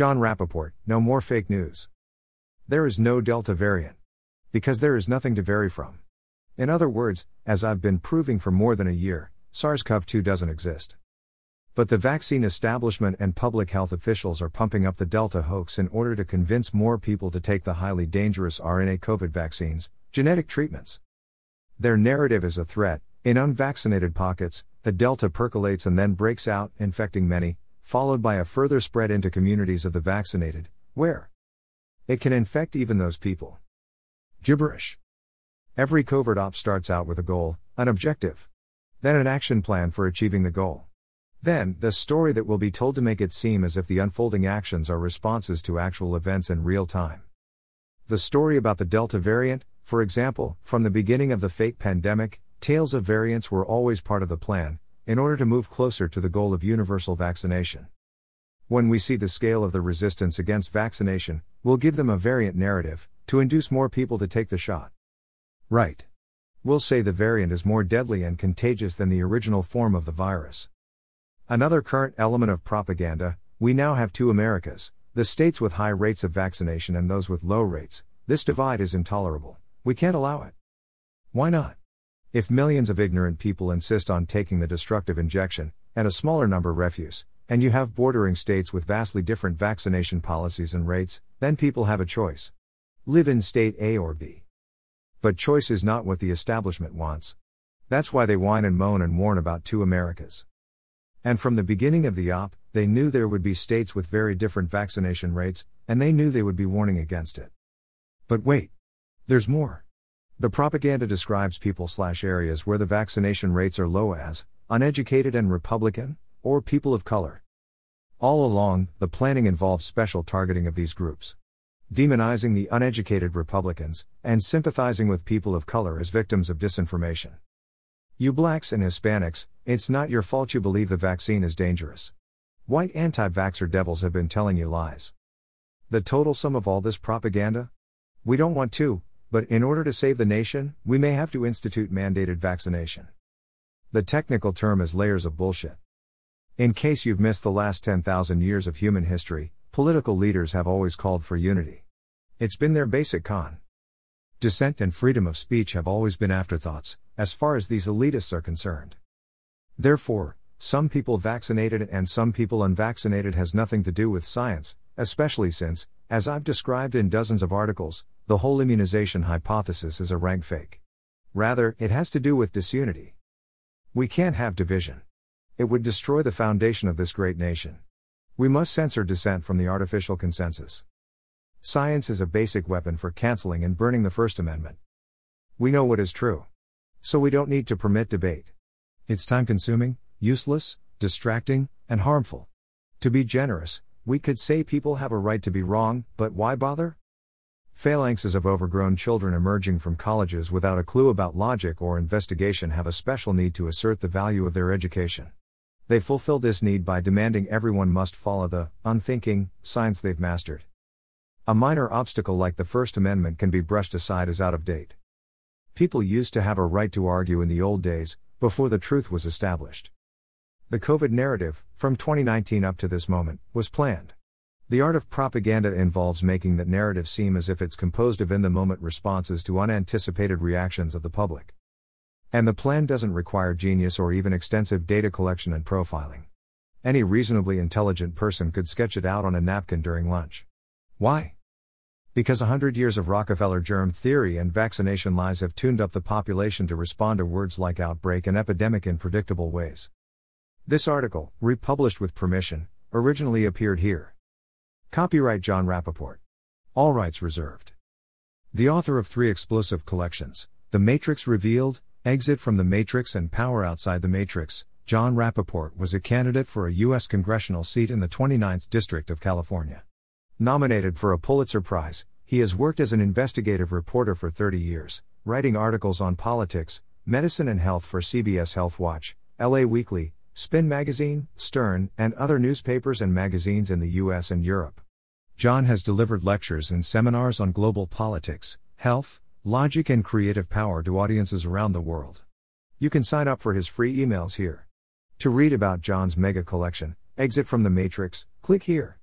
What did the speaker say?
Jon Rappoport, no more fake news. There is no Delta variant. Because there is nothing to vary from. In other words, as I've been proving for more than a year, SARS CoV 2 doesn't exist. But the vaccine establishment and public health officials are pumping up the Delta hoax in order to convince more people to take the highly dangerous RNA COVID vaccines, genetic treatments. Their narrative is a threat. In unvaccinated pockets, the Delta percolates and then breaks out, infecting many, followed by a further spread into communities of the vaccinated, where it can infect even those people. Gibberish. Every covert op starts out with a goal, an objective, then an action plan for achieving the goal. Then, the story that will be told to make it seem as if the unfolding actions are responses to actual events in real time. The story about the Delta variant, for example, from the beginning of the fake pandemic, tales of variants were always part of the plan, in order to move closer to the goal of universal vaccination. When we see the scale of the resistance against vaccination, we'll give them a variant narrative, to induce more people to take the shot. Right. We'll say the variant is more deadly and contagious than the original form of the virus. Another current element of propaganda we now have two Americas the states with high rates of vaccination and those with low rates. This divide is intolerable. We can't allow it. Why not? If millions of ignorant people insist on taking the destructive injection, and a smaller number refuse, and you have bordering states with vastly different vaccination policies and rates, then people have a choice. Live in state A or B. But choice is not what the establishment wants. That's why they whine and moan and warn about two Americas. And from the beginning of the op, they knew there would be states with very different vaccination rates, and they knew they would be warning against it. But wait. There's more. The propaganda describes people slash areas where the vaccination rates are low as uneducated and Republican, or people of color. All along, the planning involves special targeting of these groups. Demonizing the uneducated Republicans, and sympathizing with people of color as victims of disinformation. You blacks and Hispanics, it's not your fault you believe the vaccine is dangerous. White anti vaxxer devils have been telling you lies. The total sum of all this propaganda? We don't want to, but in order to save the nation, we may have to institute mandated vaccination. The technical term is layers of bullshit. In case you've missed the last 10,000 years of human history, political leaders have always called for unity. It's been their basic con. Dissent and freedom of speech have always been afterthoughts, as far as these elitists are concerned. Therefore, some people vaccinated and some people unvaccinated has nothing to do with science, especially since, as I've described in dozens of articles, the whole immunization hypothesis is a rank fake. Rather, it has to do with disunity. We can't have division. It would destroy the foundation of this great nation. We must censor dissent from the artificial consensus. Science is a basic weapon for canceling and burning the First Amendment. We know what is true. So we don't need to permit debate. It's time consuming, useless, distracting, and harmful. To be generous, we could say people have a right to be wrong, but why bother? Phalanxes of overgrown children emerging from colleges without a clue about logic or investigation have a special need to assert the value of their education. They fulfill this need by demanding everyone must follow the unthinking science they've mastered. A minor obstacle like the First Amendment can be brushed aside as out of date. People used to have a right to argue in the old days, before the truth was established. The COVID narrative, from 2019 up to this moment, was planned. The art of propaganda involves making that narrative seem as if it's composed of in the moment responses to unanticipated reactions of the public. And the plan doesn't require genius or even extensive data collection and profiling. Any reasonably intelligent person could sketch it out on a napkin during lunch. Why? Because a hundred years of Rockefeller germ theory and vaccination lies have tuned up the population to respond to words like outbreak and epidemic in predictable ways. This article, republished with permission, originally appeared here. Copyright Jon Rappoport. All rights reserved. The author of three explosive collections, The Matrix Revealed, Exit from the Matrix and Power Outside the Matrix, Jon Rappoport was a candidate for a U.S. congressional seat in the 29th District of California. Nominated for a Pulitzer Prize, he has worked as an investigative reporter for 30 years, writing articles on politics, medicine, and health for CBS Health Watch, LA Weekly, Spin Magazine, Stern, and other newspapers and magazines in the US and Europe. Jon has delivered lectures and seminars on global politics, health, logic, and creative power to audiences around the world. You can sign up for his free emails here. To read about Jon's mega collection, Exit from the Matrix, click here.